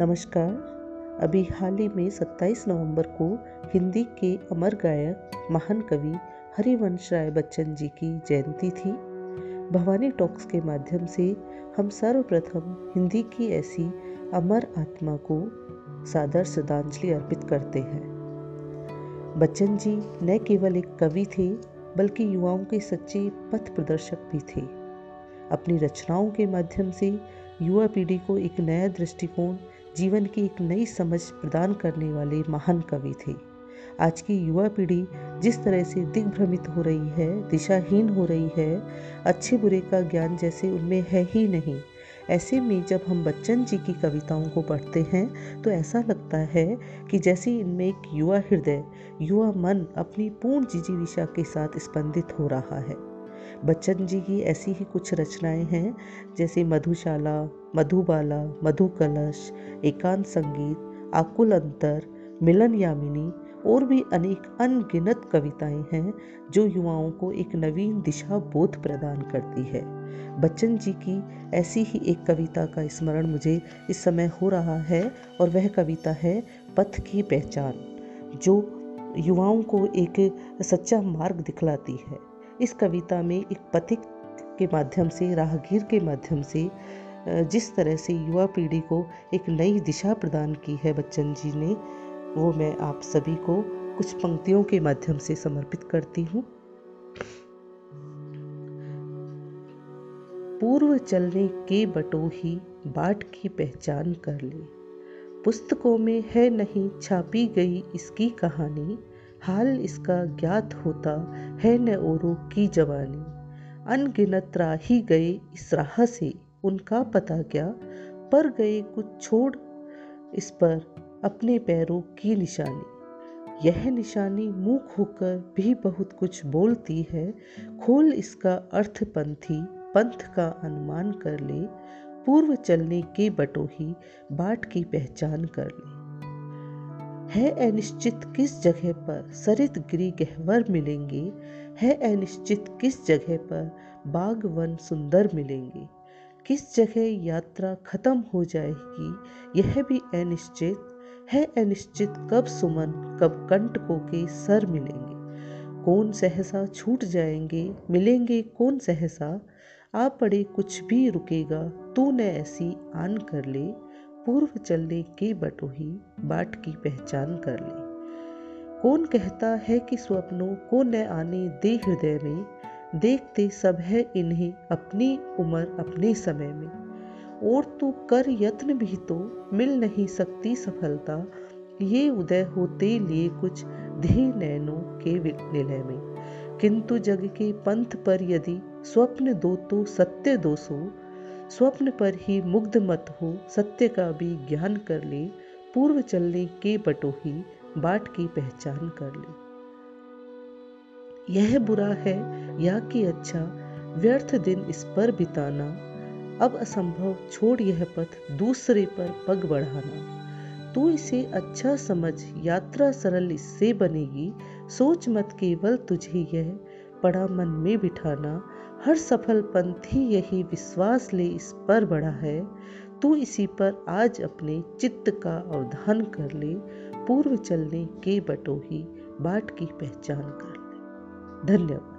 नमस्कार। अभी हाल ही में 27 नवंबर को हिंदी के अमर गायक, महान कवि हरिवंश राय बच्चन जी की जयंती थी। भवानी टॉक्स के माध्यम से हम सर्वप्रथम हिंदी की ऐसी अमर आत्मा को सादर श्रद्धांजलि अर्पित करते हैं। बच्चन जी न केवल एक कवि थे, बल्कि युवाओं के सच्चे पथ प्रदर्शक भी थे। अपनी रचनाओं के माध्यम से युवा पीढ़ी को एक नया दृष्टिकोण जीवन की एक नई समझ प्रदान करने वाले महान कवि थे। आज की युवा पीढ़ी जिस तरह से दिग्भ्रमित हो रही है, दिशाहीन हो रही है, अच्छे बुरे का ज्ञान जैसे उनमें है ही नहीं। ऐसे में जब हम बच्चन जी की कविताओं को पढ़ते हैं तो ऐसा लगता है कि जैसे इनमें एक युवा हृदय, युवा मन अपनी पूर्ण जिजीविशा के साथ स्पंदित हो रहा है। बच्चन जी की ऐसी ही कुछ रचनाएँ हैं, जैसे मधुशाला, मधुबाला मधु कलश एकांत संगीत, आकुल अंतर, मिलन यामिनी और भी अनेक अनगिनत कविताएँ हैं, जो युवाओं को एक नवीन दिशा बोध प्रदान करती है। बच्चन जी की ऐसी ही एक कविता का स्मरण मुझे इस समय हो रहा है और वह कविता है पथ की पहचान, जो युवाओं को एक सच्चा मार्ग दिखलाती है। इस कविता में एक पथिक के माध्यम से, राहगीर के माध्यम से जिस तरह से युवा पीढ़ी को एक नई दिशा प्रदान की है बच्चन जी ने, वो मैं आप सभी को कुछ पंक्तियों के माध्यम से समर्पित करती हूँ। पूर्व चलने के बटो ही बाट की पहचान कर ले। पुस्तकों में है नहीं छापी गई इसकी कहानी हाल इसका ज्ञात होता है न औरों की जवानी। अनगिनत राही गए इस राह से उनका पता क्या, पर गए कुछ छोड़ इस पर अपने पैरों की निशानी। यह निशानी मुँह होकर भी बहुत कुछ बोलती है, खोल इसका अर्थ पंथी पंथ का अनुमान कर ले, पूर्व चलने के बटो ही बाट की पहचान कर ले। है अनिश्चित किस जगह पर सरित गिरी गहवर मिलेंगे? है अनिश्चित किस जगह पर बाग वन सुंदर मिलेंगे? किस जगह यात्रा खत्म हो जाएगी? यह भी अनिश्चित है अनिश्चित कब सुमन, कब कंटकों के सर मिलेंगे? कौन सहसा छूट जाएँगे? मिलेंगे कौन सहसा? आ पड़े कुछ भी रुकेगा, तू न ऐसी आन कर ले। पूर्व चलने के बटोही बाट की पहचान कर ले। कौन कहता है कि स्वप्नों को न आने दे हृदय में, देखते सब है इन्हें अपनी उम्र अपने समय में। और तू कर यत्न भी तो मिल नहीं सकती सफलता, ये उदय होते लिए कुछ धी नैनों के निलय में। किंतु जग के पंथ पर यदि स्वप्न दो तो सत्य दो सो स्वप्न पर ही मुग्ध मत हो, सत्य का भी ज्ञान कर ले, पूर्व चलने के बटो ही बाट की पहचान कर ले। यह बुरा है, या कि अच्छा व्यर्थ दिन इस पर बिताना, अब असंभव छोड़ यह पथ दूसरे पर पग बढ़ाना। तू इसे अच्छा समझ, यात्रा सरल इससे बनेगी, सोच मत केवल तुझे यह पड़ा मन में बिठाना हर सफल पंथी यही विश्वास ले इस पर बढ़ा है। तू इसी पर आज अपने चित्त का अवधान कर ले, पूर्व चलने के बटो ही बाट की पहचान कर ले। धन्यवाद।